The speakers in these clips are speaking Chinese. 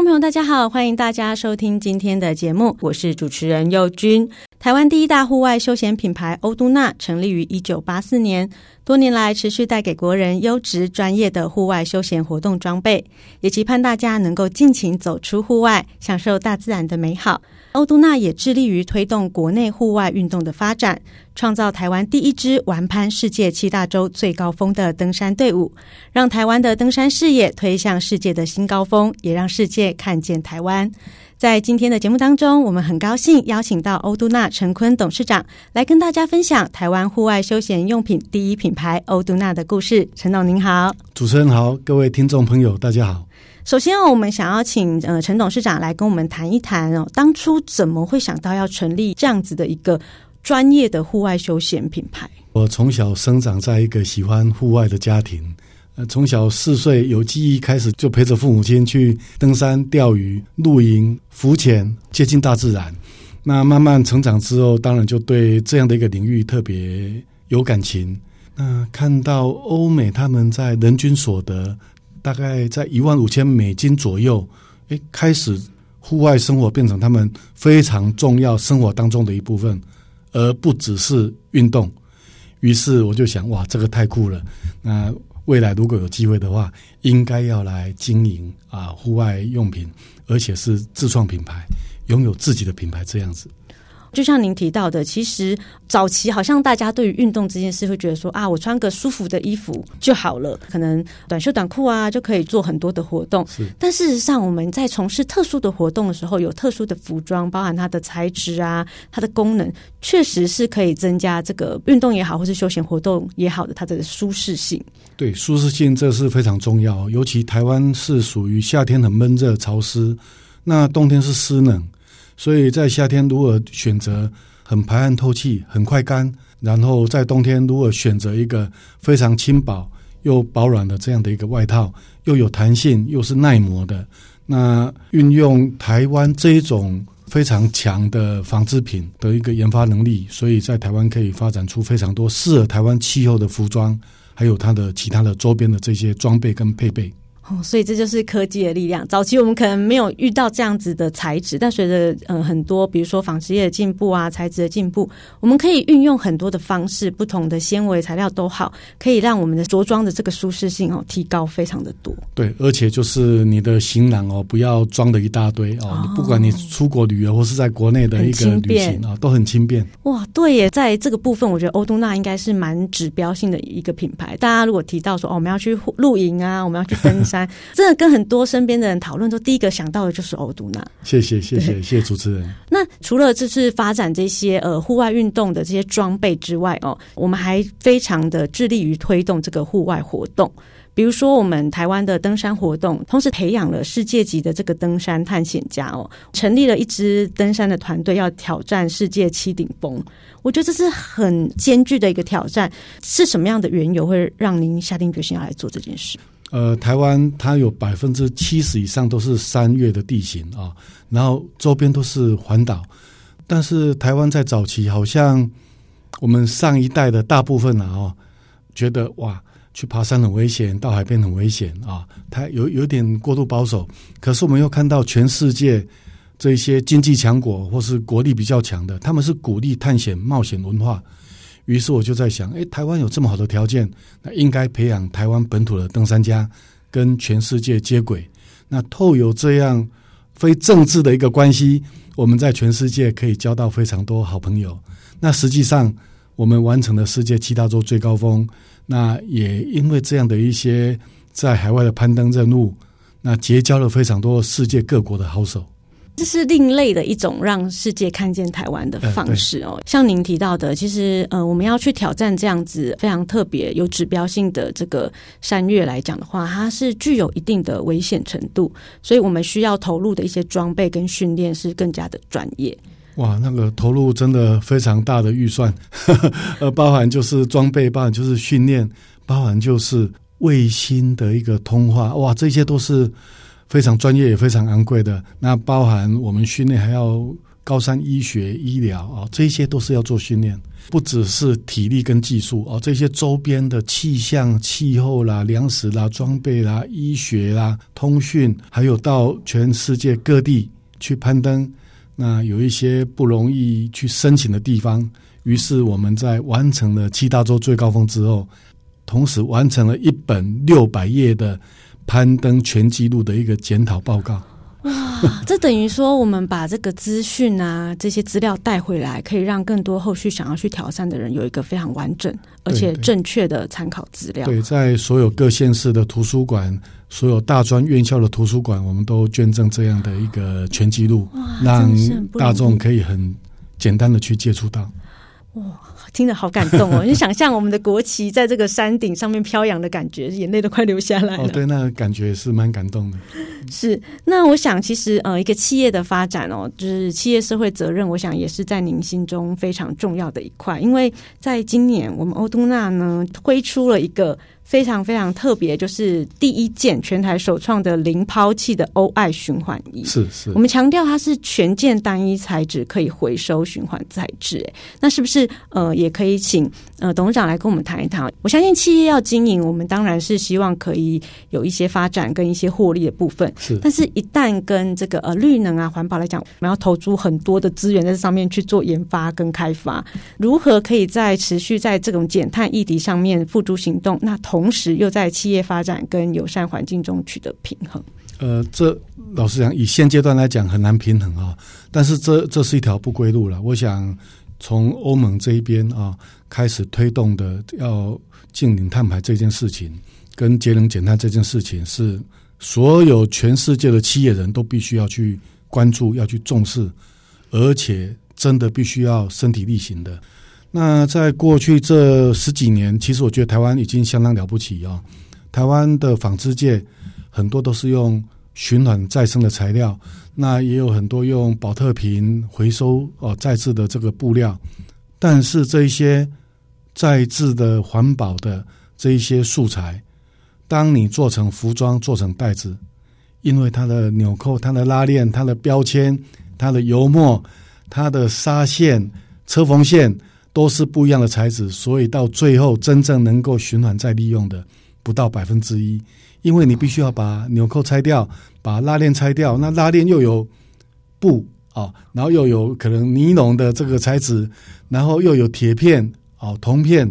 众朋友，大家好，欢迎大家收听今天的节目，我是主持人佑君。台湾第一大户外休闲品牌欧都娜成立于一九八四年，多年来持续带给国人优质专业的户外休闲活动装备，也期盼大家能够尽情走出户外，享受大自然的美好。欧都纳也致力于推动国内户外运动的发展，创造台湾第一支完攀世界七大洲最高峰的登山队伍，让台湾的登山事业推向世界的新高峰，也让世界看见台湾。在今天的节目当中，我们很高兴邀请到欧都纳陈坤董事长来跟大家分享台湾户外休闲用品第一品牌欧杜娜的故事。陈董您好，主持人好，各位听众朋友大家好。首先，我们想要请呃陈董事长来跟我们谈一谈哦，当初怎么会想到要成立这样子的一个专业的户外休闲品牌？我从小生长在一个喜欢户外的家庭，呃，从小四岁有记忆开始就陪着父母亲去登山、钓鱼、露营、浮潜，接近大自然。那慢慢成长之后，当然就对这样的一个领域特别有感情。那看到欧美他们在人均所得。大概在一万五千美金左右，诶，开始户外生活变成他们非常重要生活当中的一部分，而不只是运动。于是我就想，哇，这个太酷了！那未来如果有机会的话，应该要来经营啊户外用品，而且是自创品牌，拥有自己的品牌这样子。就像您提到的，其实早期好像大家对于运动这件事会觉得说啊，我穿个舒服的衣服就好了，可能短袖短裤啊就可以做很多的活动。但事实上我们在从事特殊的活动的时候，有特殊的服装，包含它的材质啊、它的功能，确实是可以增加这个运动也好，或是休闲活动也好的它的舒适性。对，舒适性这是非常重要，尤其台湾是属于夏天很闷热潮湿，那冬天是湿冷。所以在夏天，如果选择很排汗透气、很快干，然后在冬天如果选择一个非常轻薄又保暖的这样的一个外套，又有弹性又是耐磨的，那运用台湾这一种非常强的纺织品的一个研发能力，所以在台湾可以发展出非常多适合台湾气候的服装，还有它的其他的周边的这些装备跟配备。哦，所以这就是科技的力量。早期我们可能没有遇到这样子的材质，但随着呃很多，比如说纺织业的进步啊，材质的进步，我们可以运用很多的方式，不同的纤维材料都好，可以让我们的着装的这个舒适性哦提高非常的多。对，而且就是你的行囊哦，不要装的一大堆哦，哦，你不管你出国旅游或是在国内的一个旅行啊，哦，都很轻便。哇，对耶，在这个部分，我觉得欧都娜应该是蛮指标性的一个品牌。大家如果提到说哦，我们要去露营啊，我们要去登山。真的跟很多身边的人讨论，都第一个想到的就是欧都纳。谢谢谢谢谢谢主持人。那除了这次发展这些呃户外运动的这些装备之外哦，我们还非常的致力于推动这个户外活动。比如说，我们台湾的登山活动，同时培养了世界级的这个登山探险家哦，成立了一支登山的团队，要挑战世界七顶峰。我觉得这是很艰巨的一个挑战。是什么样的缘由会让您下定决心要来做这件事？呃，台湾它有百分之七十以上都是山岳的地形啊，然后周边都是环岛。但是台湾在早期，好像我们上一代的大部分啊，哦，觉得哇，去爬山很危险，到海边很危险啊，它有有点过度保守。可是我们又看到全世界这些经济强国或是国力比较强的，他们是鼓励探险冒险文化。于是我就在想，诶，台湾有这么好的条件，那应该培养台湾本土的登山家，跟全世界接轨。那透有这样非政治的一个关系，我们在全世界可以交到非常多好朋友。那实际上，我们完成了世界七大洲最高峰。那也因为这样的一些在海外的攀登任务，那结交了非常多世界各国的好手。这是另类的一种让世界看见台湾的方式哦。像您提到的，其实呃，我们要去挑战这样子非常特别、有指标性的这个山岳来讲的话，它是具有一定的危险程度，所以我们需要投入的一些装备跟训练是更加的专业。哇，那个投入真的非常大的预算，呃，包含就是装备，包含就是训练，包含就是卫星的一个通话，哇，这些都是非常专业也非常昂贵的。那包含我们训练还要高山医学医疗啊，这些都是要做训练，不只是体力跟技术哦，这些周边的气象、气候啦、粮食啦、装备啦、医学啦、通讯，还有到全世界各地去攀登。那有一些不容易去申请的地方，于是我们在完成了七大洲最高峰之后，同时完成了一本六百页的攀登全纪录的一个检讨报告。哇，这等于说我们把这个资讯啊，这些资料带回来，可以让更多后续想要去挑战的人有一个非常完整而且正确的参考资料。对，对，在所有各县市的图书馆。所有大专院校的图书馆，我们都捐赠这样的一个全纪录，让大众可以很简单的去接触到。哇，听得好感动哦！你想象我们的国旗在这个山顶上面飘扬的感觉，眼泪都快流下来了。哦，对，那个感觉是蛮感动的。是，那我想其实呃，一个企业的发展哦，就是企业社会责任，我想也是在您心中非常重要的一块，因为在今年我们欧都纳呢推出了一个。非常非常特别，就是第一件全台首创的零抛弃的欧爱循环衣。是是，我们强调它是全件单一材质，可以回收循环材质。哎，那是不是呃，也可以请呃董事长来跟我们谈一谈？我相信企业要经营，我们当然是希望可以有一些发展跟一些获利的部分。是，但是一旦跟这个呃绿能啊环保来讲，我们要投注很多的资源在这上面去做研发跟开发，如何可以在持续在这种减碳议题上面付诸行动？那同同时，又在企业发展跟友善环境中取得平衡。呃，这老实讲，以现阶段来讲很难平衡啊。但是这这是一条不归路了。我想从欧盟这一边啊开始推动的要净零碳排这件事情，跟节能减碳这件事情，是所有全世界的企业人都必须要去关注、要去重视，而且真的必须要身体力行的。那在过去这十几年，其实我觉得台湾已经相当了不起啊、哦！台湾的纺织界很多都是用循环再生的材料，那也有很多用宝特瓶回收哦再制的这个布料。但是这一些再制的环保的这一些素材，当你做成服装、做成袋子，因为它的纽扣、它的拉链、它的标签、它的油墨、它的纱线、车缝线。都是不一样的材质，所以到最后真正能够循环再利用的不到百分之一，因为你必须要把纽扣拆掉，把拉链拆掉，那拉链又有布啊，然后又有可能尼龙的这个材质，然后又有铁片啊、铜片，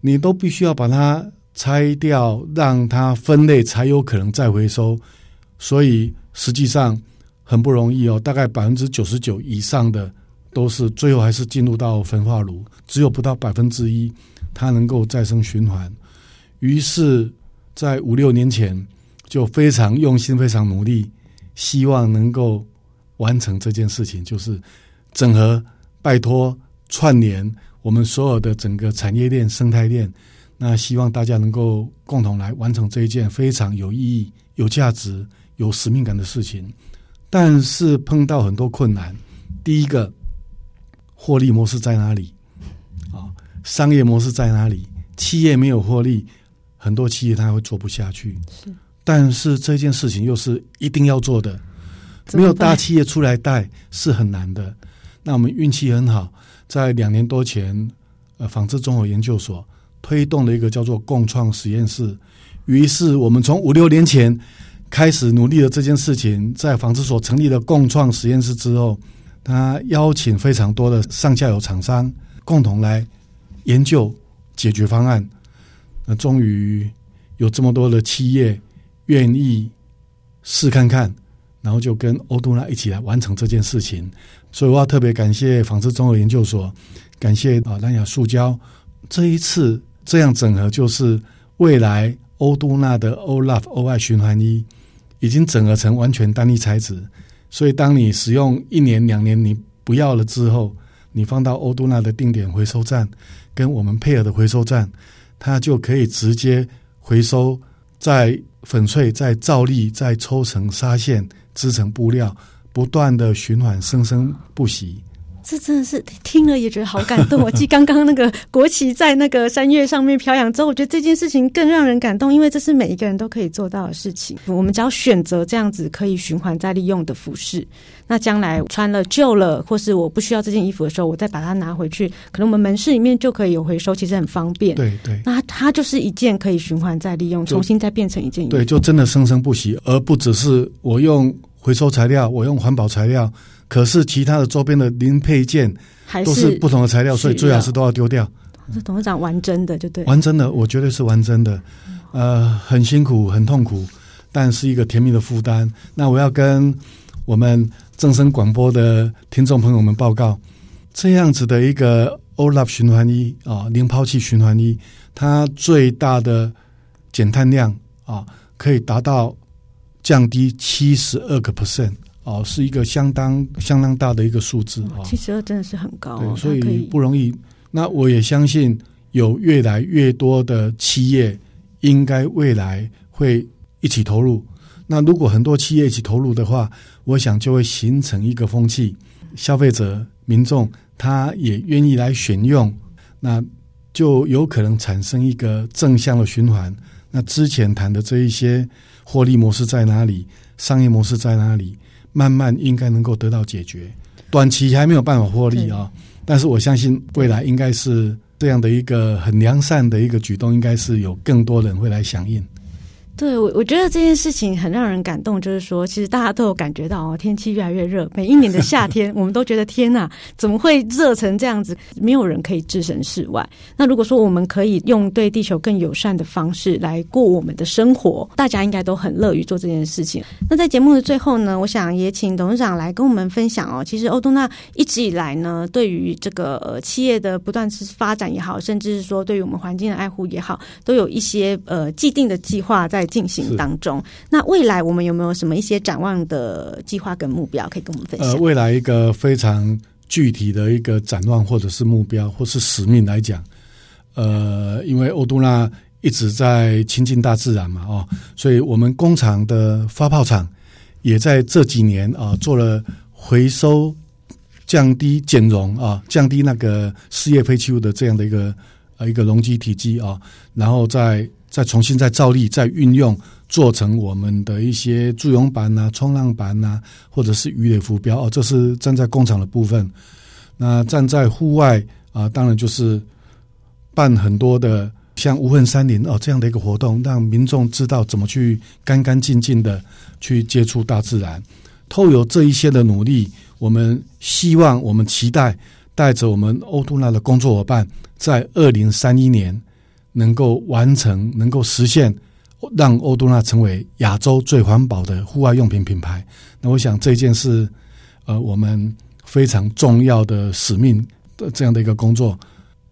你都必须要把它拆掉，让它分类才有可能再回收，所以实际上很不容易哦，大概百分之九十九以上的。都是最后还是进入到焚化炉，只有不到百分之一，它能够再生循环。于是，在五六年前就非常用心、非常努力，希望能够完成这件事情，就是整合、拜托、串联我们所有的整个产业链、生态链。那希望大家能够共同来完成这一件非常有意义、有价值、有使命感的事情。但是碰到很多困难，第一个。获利模式在哪里？啊，商业模式在哪里？企业没有获利，很多企业它会做不下去。是，但是这件事情又是一定要做的，没有大企业出来带是很难的。那我们运气很好，在两年多前，呃，纺织综合研究所推动了一个叫做共创实验室。于是我们从五六年前开始努力的这件事情，在纺织所成立了共创实验室之后。他邀请非常多的上下游厂商共同来研究解决方案。那终于有这么多的企业愿意试看看，然后就跟欧都纳一起来完成这件事情。所以我要特别感谢纺织综合研究所，感谢啊南亚塑胶。这一次这样整合，就是未来欧都纳的欧 Love O I 循环衣已经整合成完全单一材质。所以当你使用一年两年你不要了之后，你放到欧都纳的定点回收站，跟我们配合的回收站，它就可以直接回收，再粉碎、再造粒、再抽成纱线、织成布料，不断的循环，生生不息。这真的是听了也觉得好感动。我记刚刚那个国旗在那个山岳上面飘扬之后，我觉得这件事情更让人感动，因为这是每一个人都可以做到的事情。我们只要选择这样子可以循环再利用的服饰，那将来穿了旧了，或是我不需要这件衣服的时候，我再把它拿回去，可能我们门市里面就可以有回收，其实很方便。对对，那它就是一件可以循环再利用，重新再变成一件衣服。对，就真的生生不息，而不只是我用回收材料，我用环保材料。可是其他的周边的零配件都是不同的材料，所以最好是都要丢掉。是董事长玩真的就对，玩真的，我绝对是玩真的。呃，很辛苦，很痛苦，但是一个甜蜜的负担。那我要跟我们正声广播的听众朋友们报告，这样子的一个 OLAP 循环衣啊，零抛弃循环衣，它最大的减碳量啊，可以达到降低七十二个 percent。哦，是一个相当相当大的一个数字啊！七十二真的是很高，对，所以不容易。那我也相信有越来越多的企业应该未来会一起投入。那如果很多企业一起投入的话，我想就会形成一个风气，消费者民众他也愿意来选用，那就有可能产生一个正向的循环。那之前谈的这一些获利模式在哪里？商业模式在哪里？慢慢应该能够得到解决，短期还没有办法获利啊，但是我相信未来应该是这样的一个很良善的一个举动，应该是有更多人会来响应。对，我我觉得这件事情很让人感动，就是说，其实大家都有感觉到哦，天气越来越热，每一年的夏天，我们都觉得天呐，怎么会热成这样子？没有人可以置身事外。那如果说我们可以用对地球更友善的方式来过我们的生活，大家应该都很乐于做这件事情。那在节目的最后呢，我想也请董事长来跟我们分享哦。其实欧东娜一直以来呢，对于这个呃企业的不断是发展也好，甚至是说对于我们环境的爱护也好，都有一些呃既定的计划在。进行当中，那未来我们有没有什么一些展望的计划跟目标可以跟我们分享？呃，未来一个非常具体的一个展望，或者是目标，或是使命来讲，呃，因为欧都纳一直在亲近大自然嘛，哦，所以我们工厂的发泡厂也在这几年啊做了回收、降低减容啊，降低那个事业废弃物的这样的一个呃一个容积体积啊，然后再。再重新再造粒、再运用，做成我们的一些助泳板呐、冲浪板呐，或者是鱼类浮标哦。这是站在工厂的部分。那站在户外啊，当然就是办很多的像无痕山林哦这样的一个活动，让民众知道怎么去干干净净的去接触大自然。透有这一些的努力，我们希望、我们期待，带着我们欧都纳的工作伙伴，在二零三一年。能够完成，能够实现，让欧都纳成为亚洲最环保的户外用品品牌。那我想这件事，呃，我们非常重要的使命的这样的一个工作。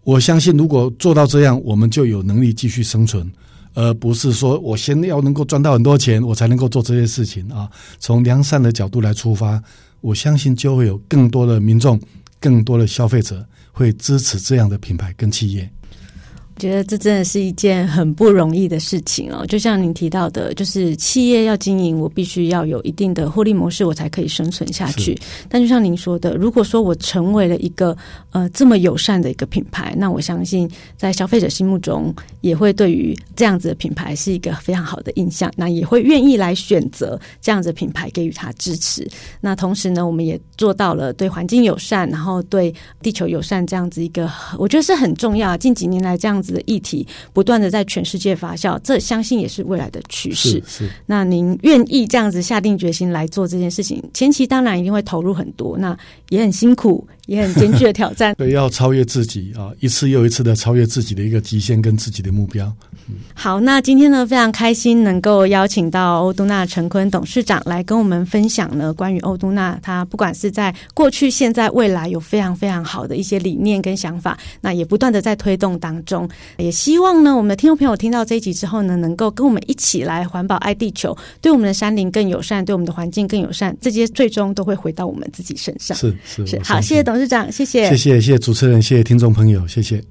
我相信，如果做到这样，我们就有能力继续生存，而不是说我先要能够赚到很多钱，我才能够做这些事情啊。从良善的角度来出发，我相信就会有更多的民众、更多的消费者会支持这样的品牌跟企业。觉得这真的是一件很不容易的事情哦，就像您提到的，就是企业要经营，我必须要有一定的获利模式，我才可以生存下去。但就像您说的，如果说我成为了一个呃这么友善的一个品牌，那我相信在消费者心目中也会对于这样子的品牌是一个非常好的印象，那也会愿意来选择这样子的品牌给予他支持。那同时呢，我们也做到了对环境友善，然后对地球友善这样子一个，我觉得是很重要。近几年来这样子。的议题不断的在全世界发酵，这相信也是未来的趋势。是，那您愿意这样子下定决心来做这件事情，前期当然一定会投入很多，那也很辛苦，也很艰巨的挑战。对，要超越自己啊，一次又一次的超越自己的一个极限跟自己的目标。好，那今天呢，非常开心能够邀请到欧都娜陈坤董事长来跟我们分享呢，关于欧都娜，他不管是在过去、现在、未来，有非常非常好的一些理念跟想法，那也不断的在推动当中。也希望呢，我们的听众朋友听到这一集之后呢，能够跟我们一起来环保爱地球，对我们的山林更友善，对我们的环境更友善，这些最终都会回到我们自己身上。是是是，好，谢谢董事长，谢谢，谢谢谢谢主持人，谢谢听众朋友，谢谢。